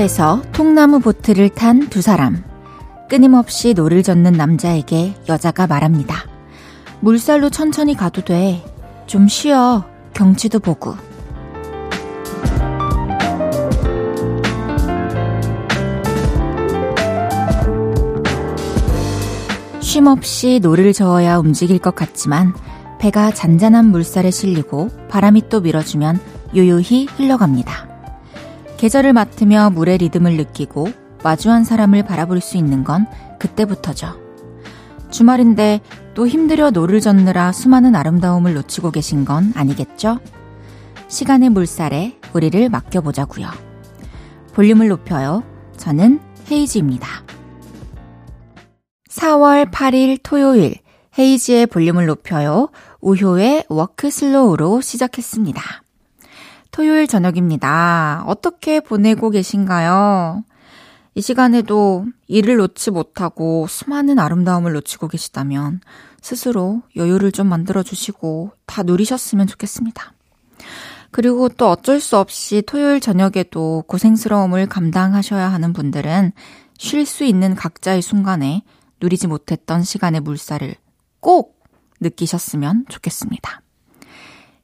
호수에서 통나무 보트를 탄 두 사람. 끊임없이 노를 젓는 남자에게 여자가 말합니다. 물살로 천천히 가도 돼. 좀 쉬어. 경치도 보고. 쉼없이 노를 저어야 움직일 것 같지만 배가 잔잔한 물살에 실리고 바람이 또 밀어주면 요요히 흘러갑니다. 계절을 맡으며 물의 리듬을 느끼고 마주한 사람을 바라볼 수 있는 건 그때부터죠. 주말인데 또 힘들여 노를 젓느라 수많은 아름다움을 놓치고 계신 건 아니겠죠? 시간의 물살에 우리를 맡겨보자고요. 볼륨을 높여요. 저는 헤이즈입니다. 4월 8일 토요일 헤이즈의 볼륨을 높여요. 우효의 Walk Slow로 시작했습니다. 토요일 저녁입니다. 어떻게 보내고 계신가요? 이 시간에도 일을 놓지 못하고 수많은 아름다움을 놓치고 계시다면 스스로 여유를 좀 만들어 주시고 다 누리셨으면 좋겠습니다. 그리고 또 어쩔 수 없이 토요일 저녁에도 고생스러움을 감당하셔야 하는 분들은 쉴 수 있는 각자의 순간에 누리지 못했던 시간의 물살을 꼭 느끼셨으면 좋겠습니다.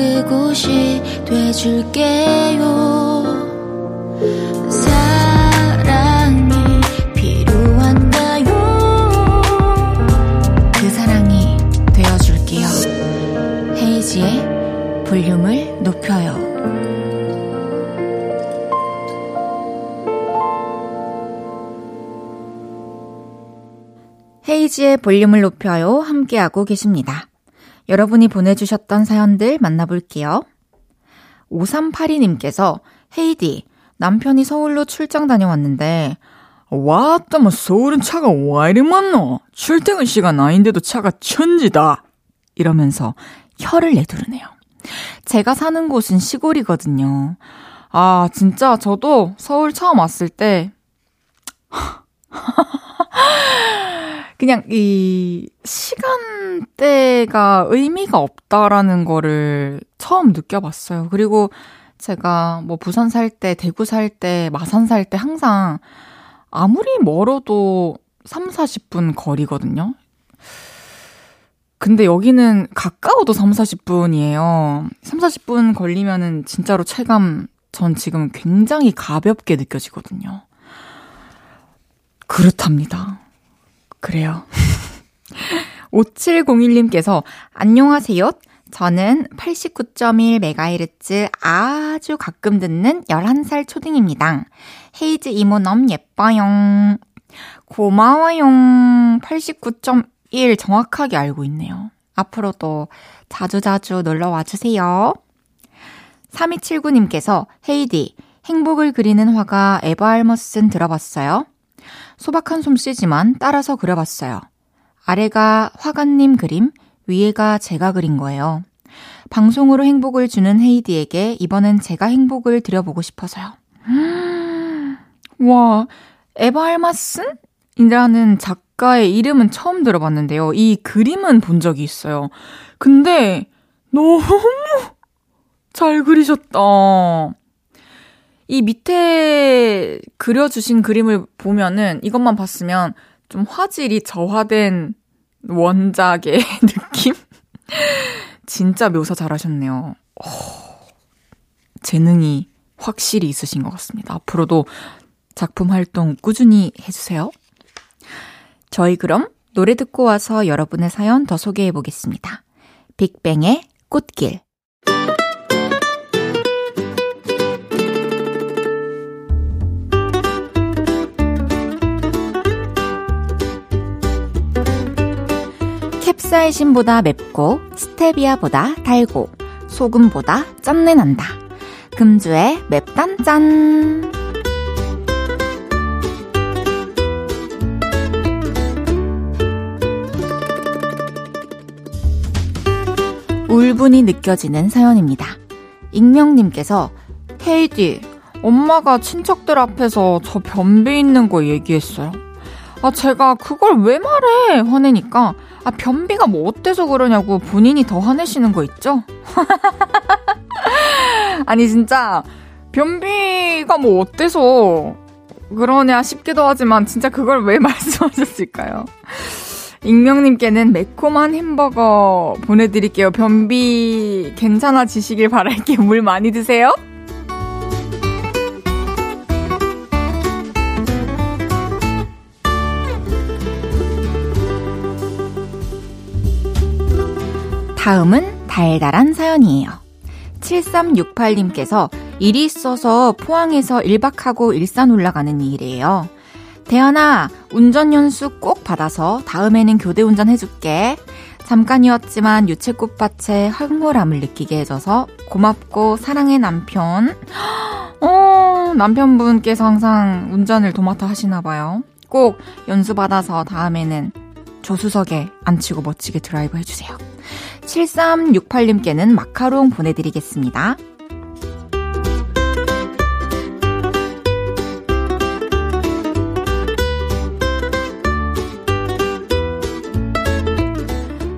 그곳이 돼줄게요. 사랑이? 그 되어줄게요. 볼륨을 높여요. 헤이지의 볼륨을 높여요. 함께하고 계십니다. 여러분이 보내주셨던 사연들 만나볼게요. 5382님께서 헤이디, 남편이 서울로 출장 다녀왔는데 왔다 뭐 서울은 차가 와 이리 많노? 출퇴근 시간 아닌데도 차가 천지다. 이러면서 혀를 내두르네요. 제가 사는 곳은 시골이거든요. 아, 진짜 저도 서울 처음 왔을 때 그냥 이 시간대가 의미가 없다라는 거를 처음 느껴봤어요. 그리고 제가 뭐 부산 살 때, 대구 살 때, 마산 살 때 항상 아무리 멀어도 3, 40분 거리거든요. 근데 여기는 가까워도 3, 40분이에요. 3, 40분 걸리면은 진짜로 체감 전 지금 굉장히 가볍게 느껴지거든요. 그렇답니다. 그래요. 5701님께서 안녕하세요. 저는 89.1MHz 아주 가끔 듣는 11살 초딩입니다. 헤이즈 이모 너무 예뻐요. 고마워요. 89.1 정확하게 알고 있네요. 앞으로도 자주자주 놀러 와주세요. 3279님께서 헤이디, 행복을 그리는 화가 에버 알머슨 들어봤어요? 소박한 솜씨지만 따라서 그려봤어요. 아래가 화가님 그림, 위에가 제가 그린 거예요. 방송으로 행복을 주는 헤이디에게 이번엔 제가 행복을 드려보고 싶어서요. 와, 에바 알마슨이라는 작가의 이름은 처음 들어봤는데요. 이 그림은 본 적이 있어요. 근데 너무 잘 그리셨다. 이 밑에 그려주신 그림을 보면은 이것만 봤으면 좀 화질이 저하된 원작의 느낌? 진짜 묘사 잘하셨네요. 오, 재능이 확실히 있으신 것 같습니다. 앞으로도 작품 활동 꾸준히 해주세요. 저희 그럼 노래 듣고 와서 여러분의 사연 더 소개해 보겠습니다. 빅뱅의 꽃길. 캡사이신보다 맵고 스테비아보다 달고 소금보다 짠내 난다. 금주의 맵단짠. 울분이 느껴지는 사연입니다. 익명님께서 헤이디, 엄마가 친척들 앞에서 저 변비 있는 거 얘기했어요. 아, 제가 그걸 왜 말해? 화내니까 아, 변비가 뭐 어때서 그러냐고 본인이 더 화내시는 거 있죠? 아니, 진짜, 변비가 뭐 어때서 그러냐 싶기도 하지만, 진짜 그걸 왜 말씀하셨을까요? 익명님께는 매콤한 햄버거 보내드릴게요. 변비 괜찮아지시길 바랄게요. 물 많이 드세요. 다음은 달달한 사연이에요. 7368님께서 일이 있어서 포항에서 1박하고 일산 올라가는 일이에요. 대현아, 운전 연수 꼭 받아서 다음에는 교대 운전 해줄게. 잠깐이었지만 유채꽃밭의 황홀함을 느끼게 해줘서 고맙고 사랑해 남편. 어, 남편분께서 항상 운전을 도맡아 하시나 봐요. 꼭 연수 받아서 다음에는 조수석에 앉히고 멋지게 드라이브 해주세요. 7368님께는 마카롱 보내드리겠습니다.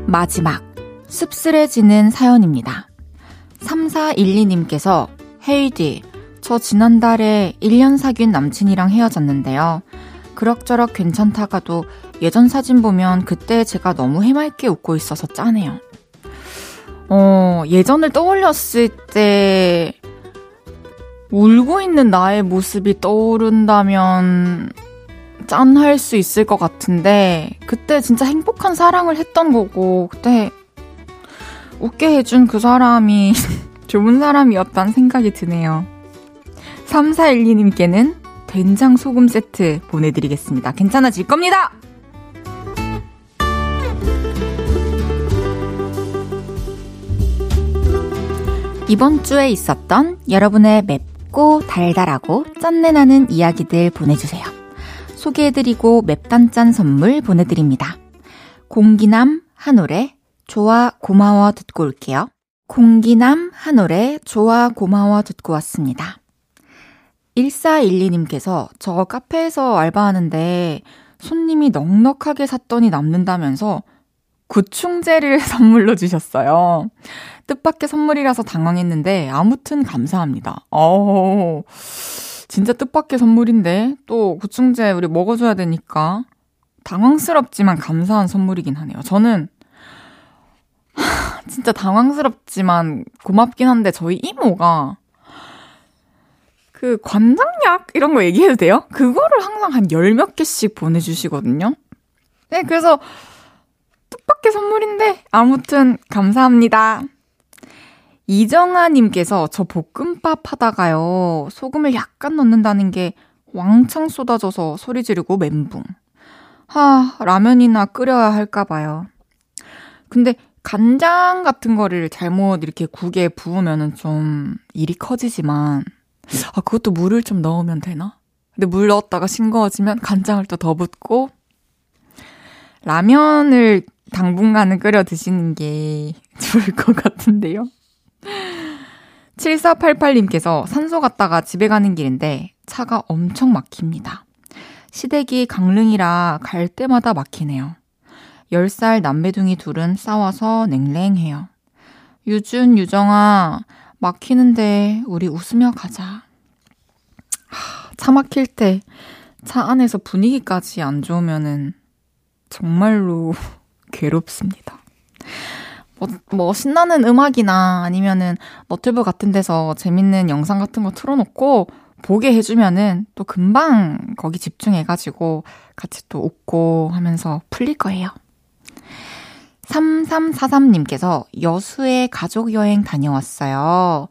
마지막, 씁쓸해지는 사연입니다. 3412님께서, 헤이디, 저 지난달에 1년 사귄 남친이랑 헤어졌는데요. 그럭저럭 괜찮다가도 예전 사진 보면 그때 제가 너무 해맑게 웃고 있어서 짠해요. 어, 예전을 떠올렸을 때, 울고 있는 나의 모습이 떠오른다면, 짠할 수 있을 것 같은데, 그때 진짜 행복한 사랑을 했던 거고, 그때 웃게 해준 그 사람이 좋은 사람이었다는 생각이 드네요. 3412님께는 된장 소금 세트 보내드리겠습니다. 괜찮아질 겁니다! 이번 주에 있었던 여러분의 맵고 달달하고 짠내 나는 이야기들 보내주세요. 소개해드리고 맵단짠 선물 보내드립니다. 공기남 한올의 좋아 고마워 듣고 올게요. 공기남 한올의 좋아 고마워 듣고 왔습니다. 1412님께서 저 카페에서 알바하는데 손님이 넉넉하게 샀더니 남는다면서 구충제를 선물로 주셨어요. 뜻밖의 선물이라서 당황했는데 아무튼 감사합니다. 어, 진짜 뜻밖의 선물인데 또 구충제 우리 먹어줘야 되니까 당황스럽지만 감사한 선물이긴 하네요. 저는 진짜 당황스럽지만 고맙긴 한데 저희 이모가 그 관장약 이런 거 얘기해도 돼요? 그거를 항상 한 열 몇 개씩 보내주시거든요. 네, 그래서 뜻밖의 선물인데 아무튼 감사합니다. 이정아님께서 저 볶음밥 하다가요, 소금을 약간 넣는다는 게 왕창 쏟아져서 소리 지르고 멘붕. 하, 라면이나 끓여야 할까봐요. 근데 간장 같은 거를 잘못 이렇게 국에 부으면은 좀 일이 커지지만, 아, 그것도 물을 좀 넣으면 되나? 근데 물 넣었다가 싱거워지면 간장을 또 더 붓고, 라면을 당분간은 끓여 드시는 게 좋을 것 같은데요. 7488님께서 산소 갔다가 집에 가는 길인데 차가 엄청 막힙니다. 시댁이 강릉이라 갈 때마다 막히네요. 10살 남매둥이 둘은 싸워서 냉랭해요. 유준, 유정아, 막히는데 우리 웃으며 가자. 차 막힐 때 차 안에서 분위기까지 안 좋으면은 정말로 괴롭습니다. 뭐, 뭐, 신나는 음악이나 아니면은 너튜브 같은 데서 재밌는 영상 같은 거 틀어놓고 보게 해주면은 또 금방 거기 집중해가지고 같이 또 웃고 하면서 풀릴 거예요. 3343님께서 여수에 가족 여행 다녀왔어요.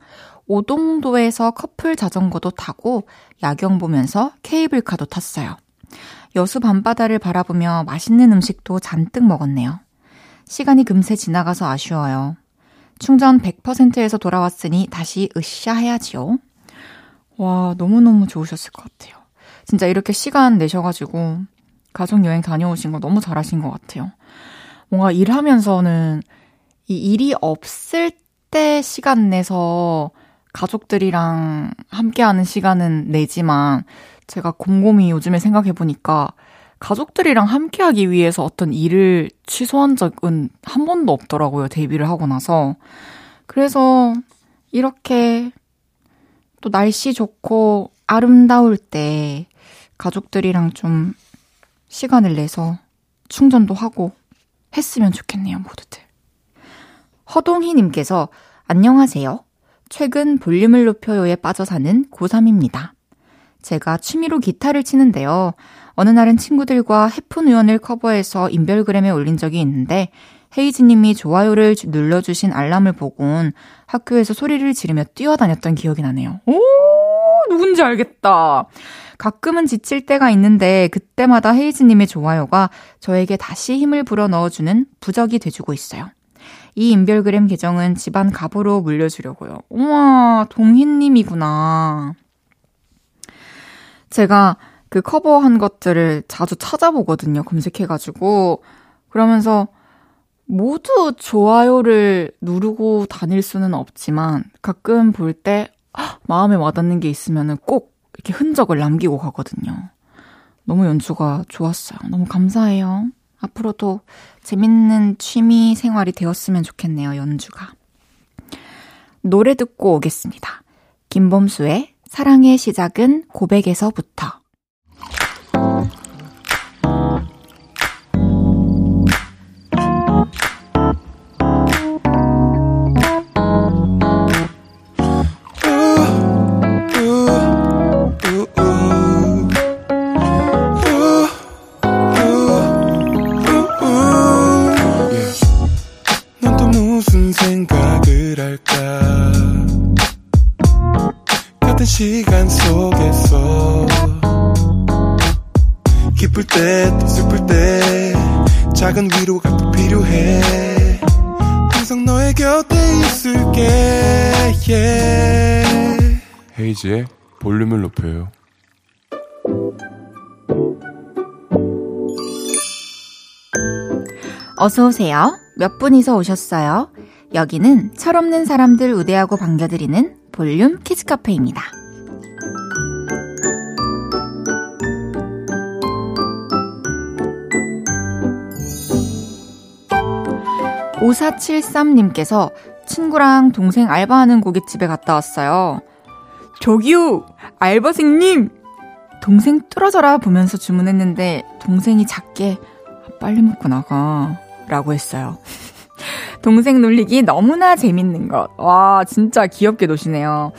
오동도에서 커플 자전거도 타고 야경 보면서 케이블카도 탔어요. 여수 밤바다를 바라보며 맛있는 음식도 잔뜩 먹었네요. 시간이 금세 지나가서 아쉬워요. 충전 100%에서 돌아왔으니 다시 으쌰 해야지요. 와, 너무너무 좋으셨을 것 같아요. 진짜 이렇게 시간 내셔가지고 가족여행 다녀오신 거 너무 잘하신 것 같아요. 뭔가 일하면서는 이 일이 없을 때 시간 내서 가족들이랑 함께하는 시간은 내지만 제가 곰곰이 요즘에 생각해보니까 가족들이랑 함께하기 위해서 어떤 일을 취소한 적은 한 번도 없더라고요. 데뷔를 하고 나서. 그래서 이렇게 또 날씨 좋고 아름다울 때 가족들이랑 좀 시간을 내서 충전도 하고 했으면 좋겠네요, 모두들. 허동희님께서 안녕하세요. 최근 볼륨을 높여요에 빠져 사는 고3입니다. 제가 취미로 기타를 치는데요. 어느 날은 친구들과 해픈 의원을 커버해서 인별그램에 올린 적이 있는데 헤이즈님이 좋아요를 눌러주신 알람을 보곤 학교에서 소리를 지르며 뛰어다녔던 기억이 나네요. 오, 누군지 알겠다. 가끔은 지칠 때가 있는데 그때마다 헤이즈님의 좋아요가 저에게 다시 힘을 불어 넣어주는 부적이 돼주고 있어요. 이 인별그램 계정은 집안 가보로 물려주려고요. 우와, 동희님이구나. 제가 그 커버한 것들을 자주 찾아보거든요. 검색해가지고. 그러면서 모두 좋아요를 누르고 다닐 수는 없지만 가끔 볼 때 마음에 와닿는 게 있으면 꼭 이렇게 흔적을 남기고 가거든요. 너무 연주가 좋았어요. 너무 감사해요. 앞으로도 재밌는 취미 생활이 되었으면 좋겠네요, 연주가. 노래 듣고 오겠습니다. 김범수의 사랑의 시작은 고백에서부터. 홈이지에 볼륨을 높여요. 어서 오세요. 몇 분이서 오셨어요? 여기는 철없는 사람들 우대하고 반겨드리는 볼륨 키즈 카페입니다. 5473님께서 친구랑 동생 알바하는 고깃집에 갔다 왔어요. 저기요, 알바생님! 동생 뚫어져라 보면서 주문했는데 동생이 작게 아, 빨리 먹고 나가 라고 했어요. 동생 놀리기 너무나 재밌는 것. 와, 진짜 귀엽게 노시네요.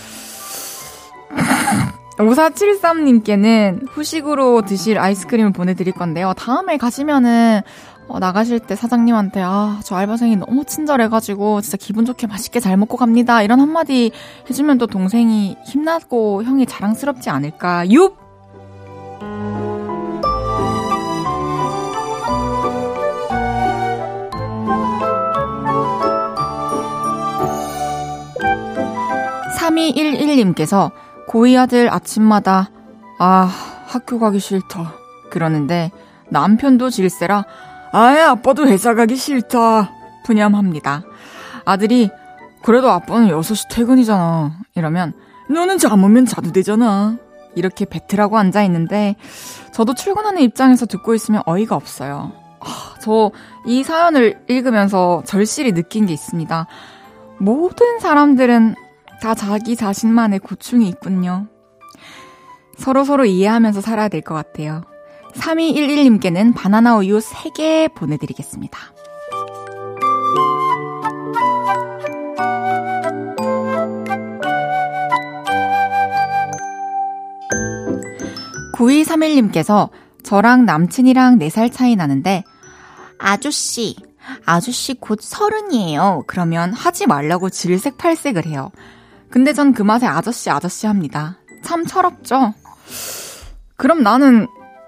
5473님께는 후식으로 드실 아이스크림을 보내드릴 건데요. 다음에 가시면은 어, 나가실 때 사장님한테 아, 저 알바생이 너무 친절해가지고 진짜 기분 좋게 맛있게 잘 먹고 갑니다. 이런 한마디 해주면 또 동생이 힘나고 형이 자랑스럽지 않을까. 육! (3211님께서) 고이 아들 아침마다 아 학교 가기 싫다 그러는데 남편도 질세라 아예 아빠도 회사 가기 싫다. 푸념합니다. 아들이 그래도 아빠는 6시 퇴근이잖아. 이러면 너는 잠 오면 자도 되잖아. 이렇게 배틀하고 앉아 있는데 저도 출근하는 입장에서 듣고 있으면 어이가 없어요. 아, 저이 사연을 읽으면서 절실히 느낀 게 있습니다. 모든 사람들은 다 자기 자신만의 고충이 있군요. 서로서로 서로 이해하면서 살아야 될 것 같아요. 3211님께는 바나나 우유 3개 보내드리겠습니다. 구이삼일님께서 저랑 남친이랑 4살 차이 나는데 아저씨, 아저씨 곧 서른이에요. 그러면 하지 말라고 질색팔색을 해요. 근데 전 그 맛에 아저씨 아저씨 합니다. 참 철없죠? 그럼 나는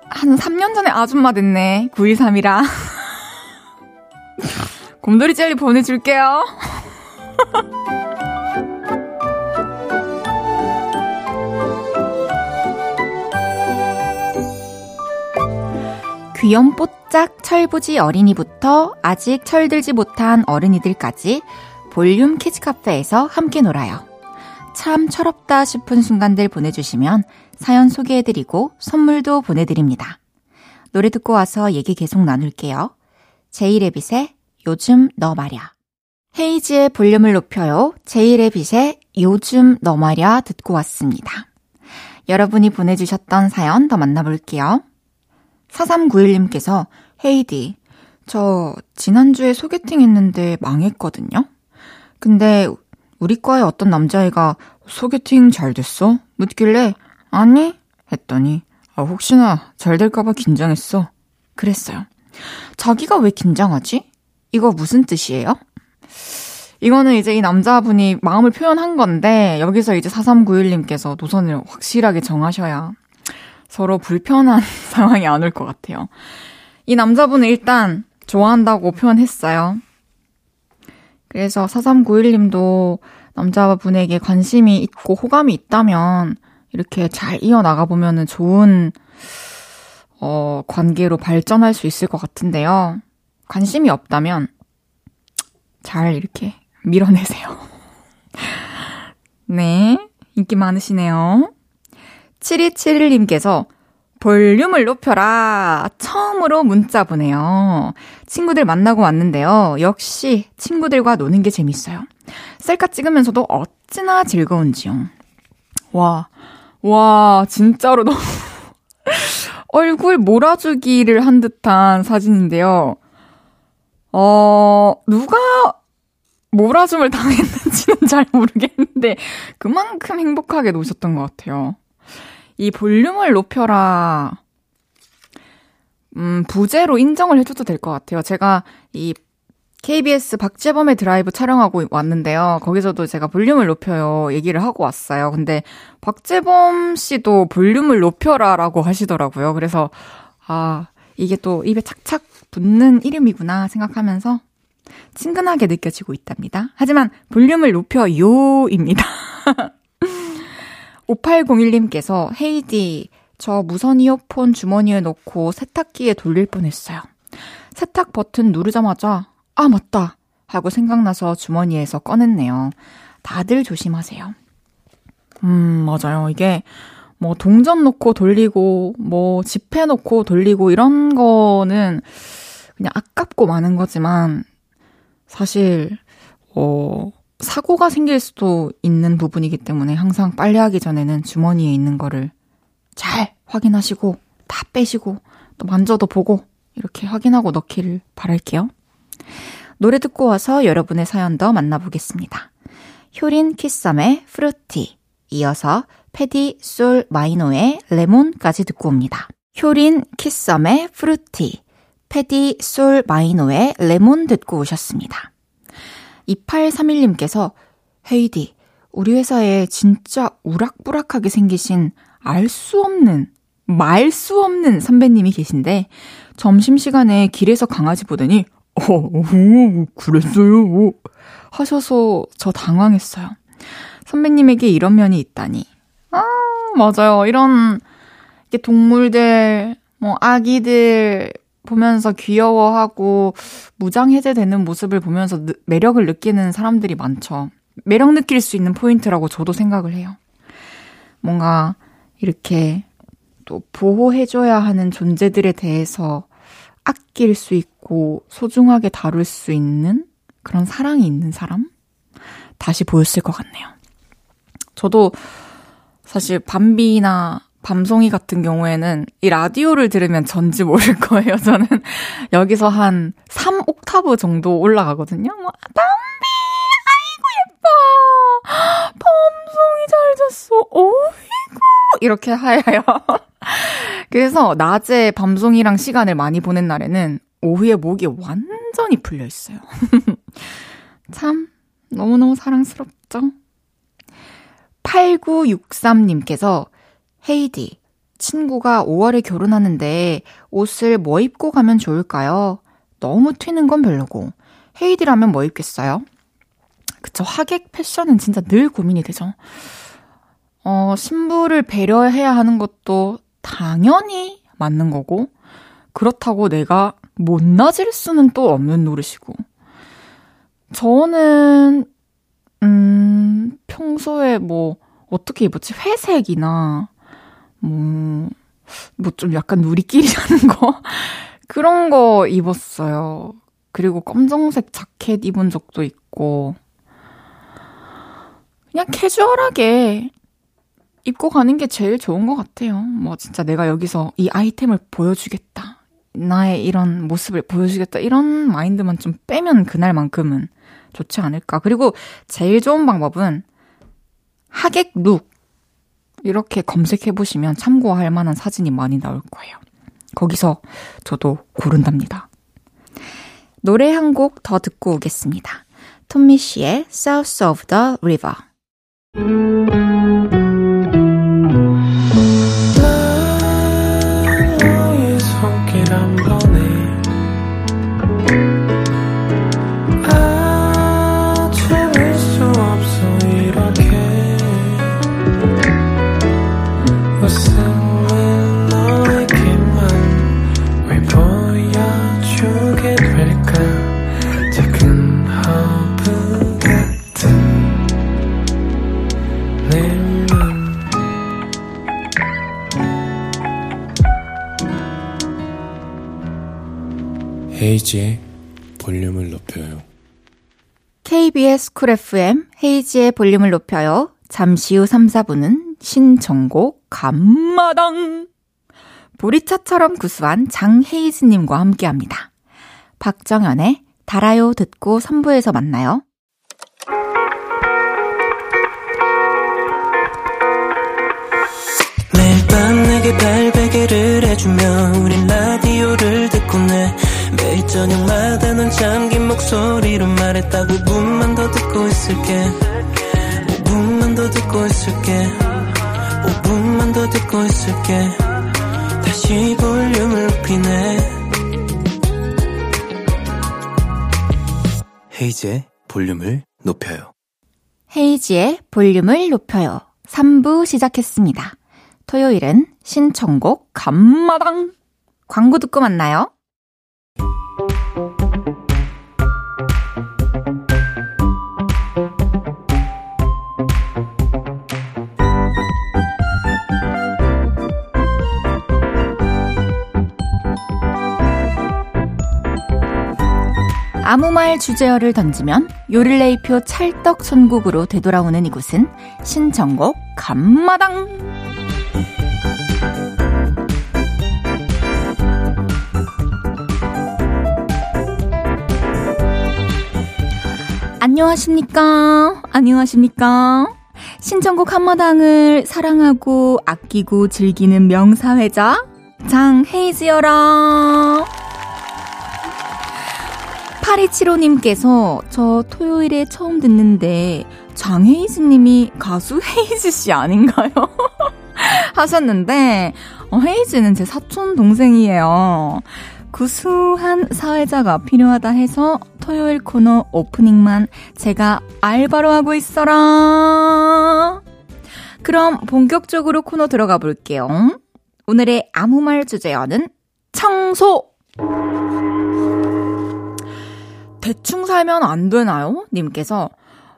한 3년 전에 아줌마 됐네. 923이라. 곰돌이 젤리 보내줄게요. 귀염뽀 살짝 철부지 어린이부터 아직 철들지 못한 어른이들까지 볼륨 키즈 카페에서 함께 놀아요. 참 철없다 싶은 순간들 보내주시면 사연 소개해드리고 선물도 보내드립니다. 노래 듣고 와서 얘기 계속 나눌게요. 제이레빗의 요즘 너 말야. 헤이즈의 볼륨을 높여요. 제이레빗의 요즘 너 말야 듣고 왔습니다. 여러분이 보내주셨던 사연 더 만나볼게요. 4391님께서 헤이디, 저 지난주에 소개팅 했는데 망했거든요? 근데 우리 과의 어떤 남자애가 소개팅 잘 됐어? 묻길래 아니? 했더니 아, 혹시나 잘 될까봐 긴장했어. 그랬어요. 자기가 왜 긴장하지? 이거 무슨 뜻이에요? 이거는 이제 이 남자분이 마음을 표현한 건데, 여기서 이제 4391님께서 노선을 확실하게 정하셔야 서로 불편한 상황이 안 올 것 같아요. 이 남자분은 일단 좋아한다고 표현했어요. 그래서 4391님도 남자분에게 관심이 있고 호감이 있다면 이렇게 잘 이어나가 보면은 좋은 어, 관계로 발전할 수 있을 것 같은데요. 관심이 없다면 잘 이렇게 밀어내세요. 네, 인기 많으시네요. 7271님께서 볼륨을 높여라. 처음으로 문자 보내요. 친구들 만나고 왔는데요. 역시 친구들과 노는 게 재밌어요. 셀카 찍으면서도 어찌나 즐거운지요. 와, 와, 진짜로 너무 얼굴 몰아주기를 한 듯한 사진인데요. 어, 누가 몰아줌을 당했는지는 잘 모르겠는데, 그만큼 행복하게 노셨던 것 같아요. 이 볼륨을 높여라, 음, 부제로 인정을 해줘도 될 것 같아요. 제가 이 KBS 박재범의 드라이브 촬영하고 왔는데요. 거기서도 제가 볼륨을 높여요 얘기를 하고 왔어요. 근데 박재범 씨도 볼륨을 높여라라고 하시더라고요. 그래서 아, 이게 또 입에 착착 붙는 이름이구나 생각하면서 친근하게 느껴지고 있답니다. 하지만 볼륨을 높여요입니다. 5801님께서 헤이디 저 무선 이어폰 주머니에 넣고 세탁기에 돌릴 뻔했어요. 세탁 버튼 누르자마자 아, 맞다! 하고 생각나서 주머니에서 꺼냈네요. 다들 조심하세요. 음, 맞아요. 이게 뭐 동전 놓고 돌리고, 뭐 지폐 놓고 돌리고 이런 거는 그냥 아깝고 많은 거지만 사실, 어, 사고가 생길 수도 있는 부분이기 때문에 항상 빨래 하기 전에는 주머니에 있는 거를 잘 확인하시고 다 빼시고 또 만져도 보고 이렇게 확인하고 넣기를 바랄게요. 노래 듣고 와서 여러분의 사연 더 만나보겠습니다. 효린 키썸의 프루티, 이어서 패디 솔 마이노의 레몬까지 듣고 옵니다. 효린 키썸의 Fruity, 패디 솔 마이노의 레몬 듣고 오셨습니다. 2831님께서 헤이즈, 우리 회사에 진짜 우락부락하게 생기신 알 수 없는, 말 수 없는 선배님이 계신데, 점심시간에 길에서 강아지 보더니 어, 오, 그랬어요. 하셔서 저 당황했어요. 선배님에게 이런 면이 있다니. 아, 맞아요. 이런, 이게 동물들, 뭐, 아기들 보면서 귀여워하고 무장 해제되는 모습을 보면서 느, 매력을 느끼는 사람들이 많죠. 매력 느낄 수 있는 포인트라고 저도 생각을 해요. 뭔가 이렇게 또 보호해줘야 하는 존재들에 대해서 아낄 수 있고 소중하게 다룰 수 있는 그런 사랑이 있는 사람? 다시 보였을 것 같네요. 저도 사실 밤비나 밤송이 같은 경우에는 이 라디오를 들으면 전지 모를 거예요. 저는 여기서 한 3옥타브 정도 올라가거든요. 뭐, 밤비! 아이고, 예뻐! 밤송이 잘 잤어. 어이구! 이렇게 하여요. 그래서 낮에 밤송이랑 시간을 많이 보낸 날에는 오후에 목이 완전히 풀려 있어요. 참, 너무너무 사랑스럽죠? 8963님께서 헤이디, 친구가 5월에 결혼하는데 옷을 뭐 입고 가면 좋을까요? 너무 튀는 건 별로고. 헤이디라면 뭐 입겠어요? 그쵸. 하객 패션은 진짜 늘 고민이 되죠. 어, 신부를 배려해야 하는 것도 당연히 맞는 거고, 그렇다고 내가 못낮을 수는 또 없는 노릇이고. 저는, 음, 평소에 뭐, 어떻게 입었지? 회색이나, 뭐, 뭐 좀 약간 우리끼리 하는 거? 그런 거 입었어요. 그리고 검정색 자켓 입은 적도 있고, 그냥 캐주얼하게 입고 가는 게 제일 좋은 것 같아요. 뭐 진짜 내가 여기서 이 아이템을 보여주겠다. 나의 이런 모습을 보여주겠다. 이런 마인드만 좀 빼면 그날만큼은 좋지 않을까. 그리고 제일 좋은 방법은 하객 룩. 이렇게 검색해 보시면 참고할 만한 사진이 많이 나올 거예요. 거기서 저도 고른답니다. 노래 한 곡 더 듣고 오겠습니다. 톰미 씨의 South of the River. 헤이지의 볼륨을 높여요. KBS 쿨 FM 헤이지의 볼륨을 높여요. 잠시 후 3, 4분은 신청곡 감마당. 보리차처럼 구수한 장헤이즈님과 함께 합니다. 박정현의 달아요 듣고 3부에서 만나요. 매일 밤 내게 발베개를 해주며 우린 라디오를 듣고 내 매일 저녁마다 넌 잠긴 목소리로 말했다 5분만 더 듣고 있을게 5분만 더 듣고 있을게 5분만 더 듣고 있을게 다시 볼륨을 높이네 헤이즈의 볼륨을 높여요. 헤이지의 볼륨을 높여요. 3부 시작했습니다. 토요일은 신청곡 감마당. 광고 듣고 만나요. 아무 말 주제어를 던지면 요릴레이표 찰떡 선곡으로 되돌아오는 이곳은 신청곡 감마당. 안녕하십니까? 안녕하십니까? 신청곡 한마당을 사랑하고 아끼고 즐기는 명사회자 장헤이즈여라. 8275님께서 저 토요일에 처음 듣는데 장헤이즈 님이 가수 헤이즈 씨 아닌가요? 하셨는데 어, 헤이즈는 제 사촌 동생이에요. 구수한 사회자가 필요하다 해서 토요일 코너 오프닝만 제가 알바로 하고 있어라. 그럼 본격적으로 코너 들어가 볼게요. 오늘의 아무 말 주제어는 청소! 대충 살면 안 되나요? 님께서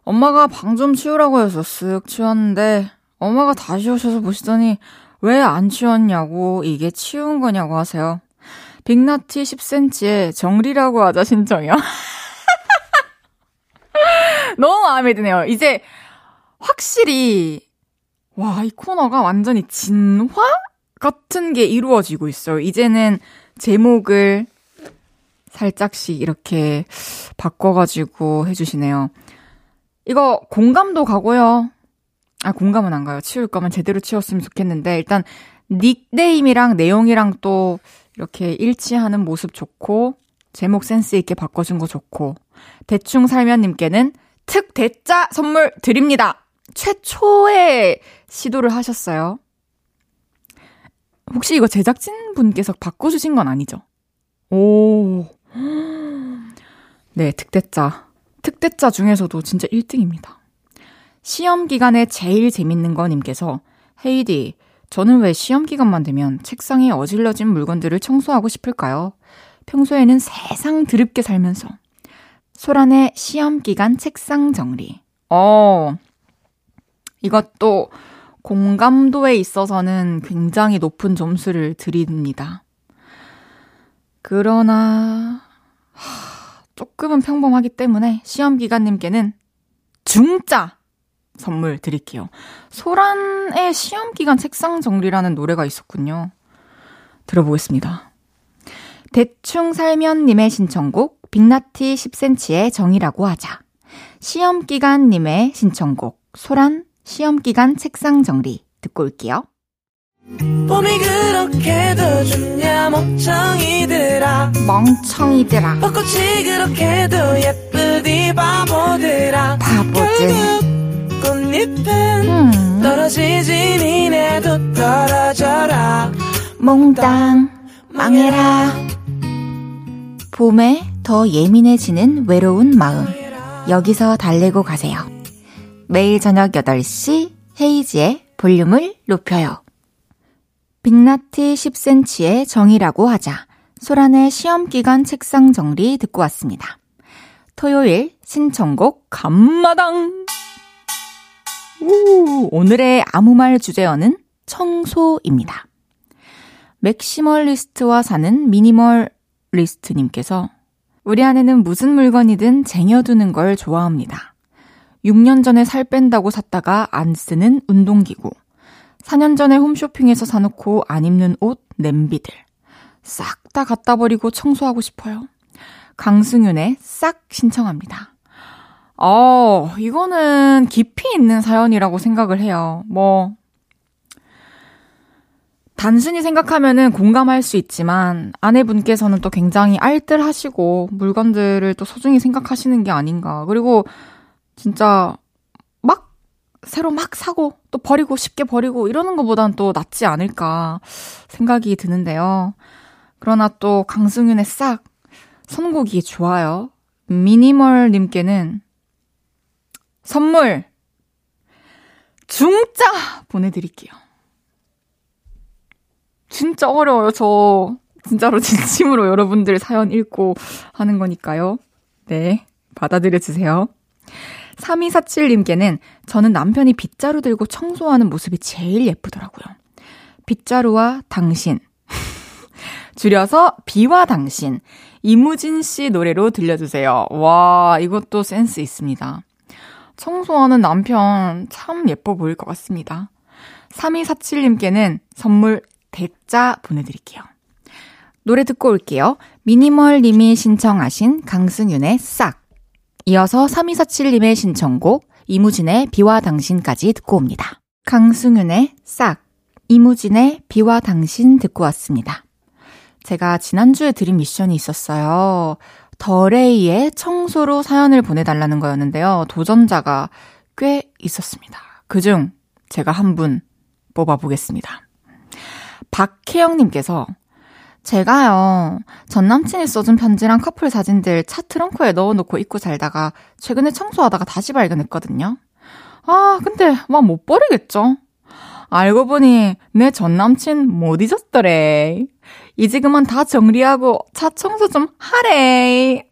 엄마가 방 좀 치우라고 해서 쓱 치웠는데 엄마가 다시 오셔서 보시더니 왜 안 치웠냐고 이게 치운 거냐고 하세요. 빅나티 10cm에 정리라고 하자 신청이요. 너무 마음에 드네요. 이제 확실히 와, 이 코너가 완전히 진화 같은 게 이루어지고 있어요. 이제는 제목을 살짝씩 이렇게 바꿔가지고 해주시네요. 이거 공감도 가고요. 아, 공감은 안 가요. 치울 거면 제대로 치웠으면 좋겠는데, 일단 닉네임이랑 내용이랑 또 이렇게 일치하는 모습 좋고, 제목 센스 있게 바꿔준 거 좋고, 대충 살면님께는 특 대짜 선물 드립니다. 최초의 시도를 하셨어요. 혹시 이거 제작진 분께서 바꿔주신 건 아니죠? 오. 네, 특대짜. 특대짜 중에서도 진짜 1등입니다. 시험 기간에 제일 재밌는 거 님께서 헤이디, 저는 왜 시험 기간만 되면 책상에 어질러진 물건들을 청소하고 싶을까요? 평소에는 세상 드럽게 살면서 소란의 시험 기간 책상 정리. 어, 이것도 공감도에 있어서는 굉장히 높은 점수를 드립니다. 그러나, 하, 조금은 평범하기 때문에 시험 기간님께는 중짜 선물 드릴게요. 소란의 시험 기간 책상 정리라는 노래가 있었군요. 들어보겠습니다. 대충 살면님의 신청곡, 빅나티 10cm의 정이라고 하자. 시험기간님의 신청곡, 소란, 시험기간 책상 정리. 듣고 올게요. 봄이 그렇게도 좋냐 멍청이들아 멍청이들아. 벚꽃이 그렇게도 예쁘디 바보들아 바보들. 결국 꽃잎은 음, 떨어지지 니네도 떨어져라 몽땅, 망해라. 봄에 더 예민해지는 외로운 마음. 여기서 달래고 가세요. 매일 저녁 8시 헤이지의 볼륨을 높여요. 빅나티 10cm의 정이라고 하자. 소란의 시험기간 책상 정리 듣고 왔습니다. 토요일 신청곡 감마당. 우, 오늘의 아무 말 주제어는 청소입니다. maximalist와 사는 minimalist님께서 우리 아내는 무슨 물건이든 쟁여두는 걸 좋아합니다. 6년 전에 살 뺀다고 샀다가 안 쓰는 운동기구. 4년 전에 홈쇼핑에서 사놓고 안 입는 옷, 냄비들. 싹 다 갖다 버리고 청소하고 싶어요. 강승윤의 싹 신청합니다. 어, 이거는 깊이 있는 사연이라고 생각을 해요. 뭐, 단순히 생각하면은 공감할 수 있지만 아내분께서는 또 굉장히 알뜰하시고 물건들을 또 소중히 생각하시는 게 아닌가. 그리고 진짜 막 새로 막 사고 또 버리고 쉽게 버리고 이러는 것보단 또 낫지 않을까 생각이 드는데요. 그러나 또 강승윤의 싹 선곡이 좋아요. 미니멀님께는 선물 중짜 보내드릴게요. 진짜 어려워요. 저 진짜로 진심으로 여러분들 사연 읽고 하는 거니까요. 네, 받아들여 주세요. 3247님께는 저는 남편이 빗자루 들고 청소하는 모습이 제일 예쁘더라고요. 빗자루와 당신. 줄여서 비와 당신. 이무진 씨 노래로 들려주세요. 와, 이것도 센스 있습니다. 청소하는 남편 참 예뻐 보일 것 같습니다. 3247님께는 선물 대짜 보내드릴게요. 노래 듣고 올게요. 미니멀 님이 신청하신 강승윤의 싹. 이어서 3247님의 신청곡 이무진의 비와 당신까지 듣고 옵니다. 강승윤의 싹, 이무진의 비와 당신 듣고 왔습니다. 제가 지난주에 드린 미션이 있었어요. 더레이의 청소로 사연을 보내달라는 거였는데요. 도전자가 꽤 있었습니다. 그중 제가 한 분 뽑아보겠습니다. 박혜영님께서 제가요, 전 남친이 써준 편지랑 커플 사진들 차 트렁크에 넣어놓고 입고 살다가 최근에 청소하다가 다시 발견했거든요. 아, 근데 막 못 버리겠죠? 알고 보니 내 전 남친 못 잊었더래. 이제 그만 다 정리하고 차 청소 좀 하래.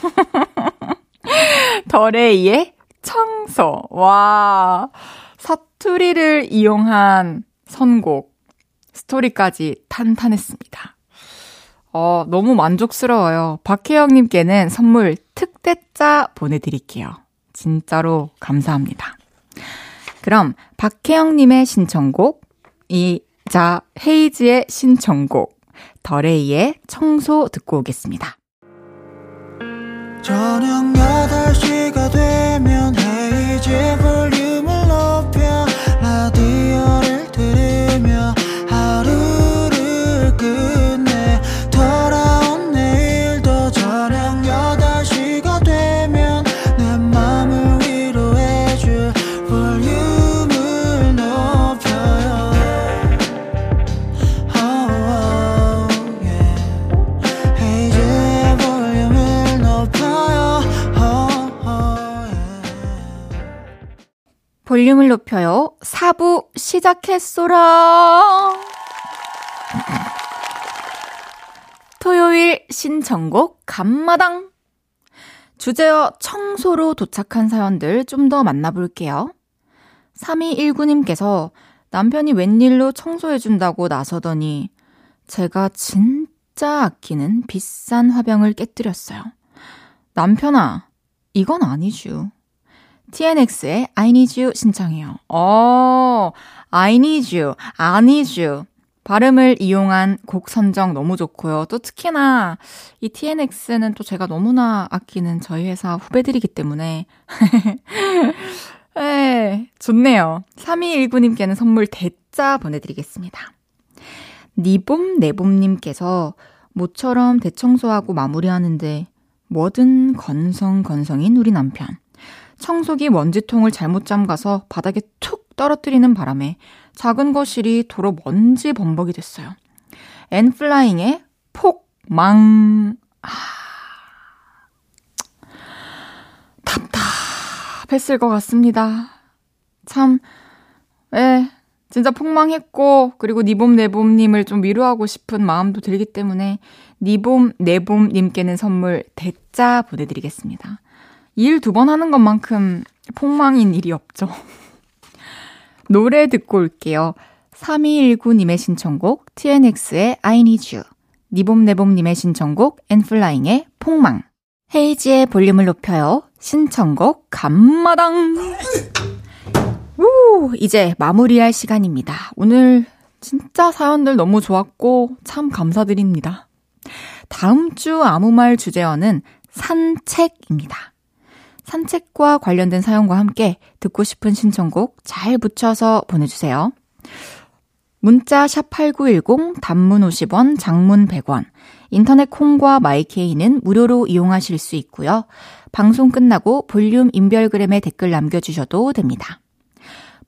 더레이의 청소. 와. 사투리를 이용한 선곡. 스토리까지 탄탄했습니다. 어, 너무 만족스러워요. 박혜영님께는 선물 특대짜 보내드릴게요. 진짜로 감사합니다. 그럼 박혜영님의 신청곡, 이자 헤이즈의 신청곡, 더레이의 청소 듣고 오겠습니다. 저녁 8시가 되면 시작했소라. 토요일 신청곡 감마당. 주제어 청소로 도착한 사연들 좀 더 만나볼게요. 3219님께서 남편이 웬일로 청소해준다고 나서더니 제가 진짜 아끼는 비싼 화병을 깨뜨렸어요. 남편아, 이건 아니죠. TNX의 I need you 신청해요. 어, I need you, I need you. 발음을 이용한 곡 선정 너무 좋고요. 또 특히나 이 TNX는 또 제가 너무나 아끼는 저희 회사 후배들이기 때문에 네, 좋네요. 3219님께는 선물 대짜 보내드리겠습니다. 니봄 내봄님께서 모처럼 대청소하고 마무리하는데 뭐든 건성건성인 우리 남편. 청소기 먼지통을 잘못 잠가서 바닥에 툭 떨어뜨리는 바람에 작은 거실이 도로 먼지 범벅이 됐어요. 엔플라잉의 폭망. 아... 답답했을 것 같습니다. 참, 예, 진짜 폭망했고, 그리고 니봄 내봄님을 좀 위로하고 싶은 마음도 들기 때문에, 니봄 내봄님께는 선물 대짜 보내드리겠습니다. 일 두 번 하는 것만큼 폭망인 일이 없죠. 노래 듣고 올게요. 3219님의 신청곡, TNX의 I Need You. 니봄내봄님의 신청곡, 엔플라잉의 폭망. 헤이지의 볼륨을 높여요. 신청곡, 감마당. 우, 이제 마무리할 시간입니다. 오늘 진짜 사연들 너무 좋았고, 참 감사드립니다. 다음 주 아무 말 주제어는 산책입니다. 산책과 관련된 사연과 함께 듣고 싶은 신청곡 잘 붙여서 보내주세요. 문자 샵 8910 단문 50원, 장문 100원. 인터넷 콩과 마이케이는 무료로 이용하실 수 있고요. 방송 끝나고 볼륨 인별그램에 댓글 남겨주셔도 됩니다.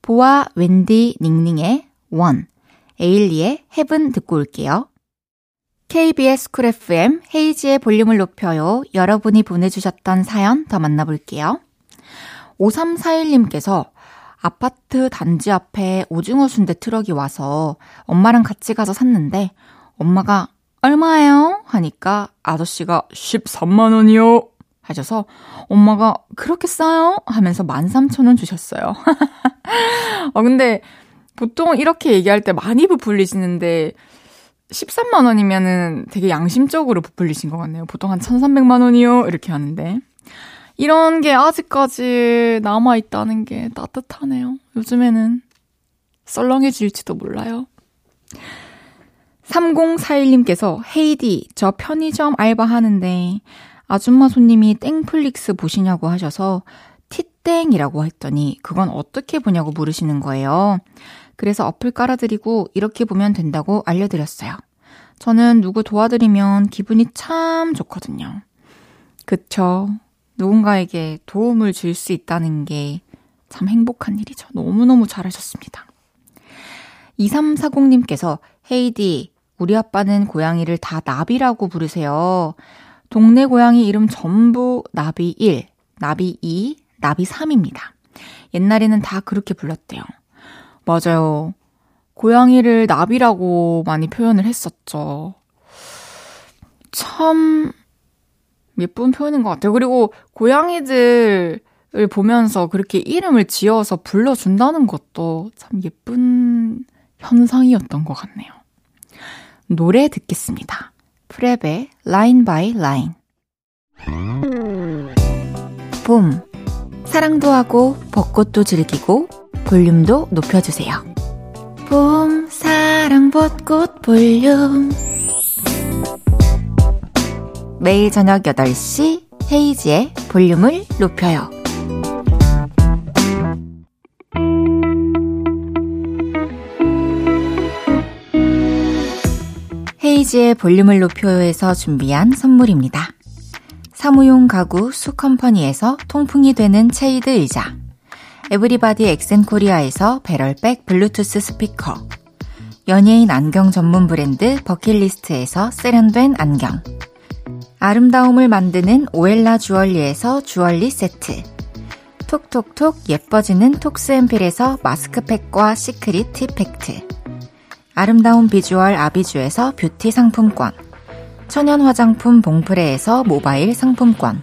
보아, 웬디, 닝닝의 원, 에일리의 Heaven 듣고 올게요. KBS 쿨 FM 헤이즈의 볼륨을 높여요. 여러분이 보내주셨던 사연 더 만나볼게요. 5341님께서 아파트 단지 앞에 오징어 순대 트럭이 와서 엄마랑 같이 가서 샀는데 엄마가 얼마예요? 하니까 아저씨가 13만원이요. 하셔서 엄마가 그렇게 싸요? 하면서 13,000원 주셨어요. 어, 근데 보통 이렇게 얘기할 때 많이 부풀리시는데 13만 원이면은 되게 양심적으로 부풀리신 것 같네요. 보통 한 1,300만 원이요. 이렇게 하는데. 이런 게 아직까지 남아있다는 게 따뜻하네요. 요즘에는 썰렁해질지도 몰라요. 3041님께서 헤이디, 저 편의점 알바하는데 아줌마 손님이 땡플릭스 보시냐고 하셔서 티땡이라고 했더니 그건 어떻게 보냐고 물으시는 거예요. 그래서 어플 깔아드리고 이렇게 보면 된다고 알려드렸어요. 저는 누구 도와드리면 기분이 참 좋거든요. 그쵸. 누군가에게 도움을 줄 수 있다는 게 참 행복한 일이죠. 너무너무 잘하셨습니다. 2340님께서 헤이디, 우리 아빠는 고양이를 다 나비라고 부르세요. 동네 고양이 이름 전부 나비 1, 나비 2, 나비 3입니다. 옛날에는 다 그렇게 불렀대요. 맞아요. 고양이를 나비라고 많이 표현을 했었죠. 참 예쁜 표현인 것 같아요. 그리고 고양이들을 보면서 그렇게 이름을 지어서 불러준다는 것도 참 예쁜 현상이었던 것 같네요. 노래 듣겠습니다. 프랩의 Line by Line. 봄. 사랑도 하고 벚꽃도 즐기고 볼륨도 높여주세요. 봄, 사랑, 벚꽃, 볼륨. 매일 저녁 8시 헤이즈의 볼륨을 높여요. 헤이지의 볼륨을 높여요에서 준비한 선물입니다. 사무용 가구 수컴퍼니에서 통풍이 되는 체이드 의자. 에브리바디 엑센코리아에서 배럴백 블루투스 스피커. 연예인 안경 전문 브랜드 버킷리스트에서 세련된 안경. 아름다움을 만드는 오엘라 주얼리에서 주얼리 세트. 톡톡톡 예뻐지는 톡스앰필에서 마스크팩과 시크릿 팁팩트. 아름다운 비주얼 아비주에서 뷰티 상품권. 천연 화장품 봉프레에서 모바일 상품권.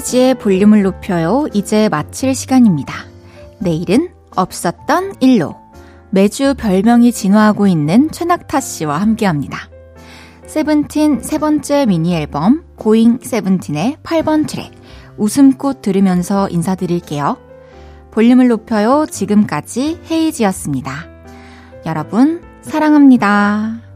헤이지의 볼륨을 높여요. 이제 마칠 시간입니다. 내일은 없었던 일로 매주 별명이 진화하고 있는 최낙타 씨와 함께 합니다. 세븐틴 세 번째 미니 앨범 고잉 세븐틴의 8번 트랙 웃음꽃 들으면서 인사드릴게요. 볼륨을 높여요. 지금까지 헤이지였습니다. 여러분, 사랑합니다.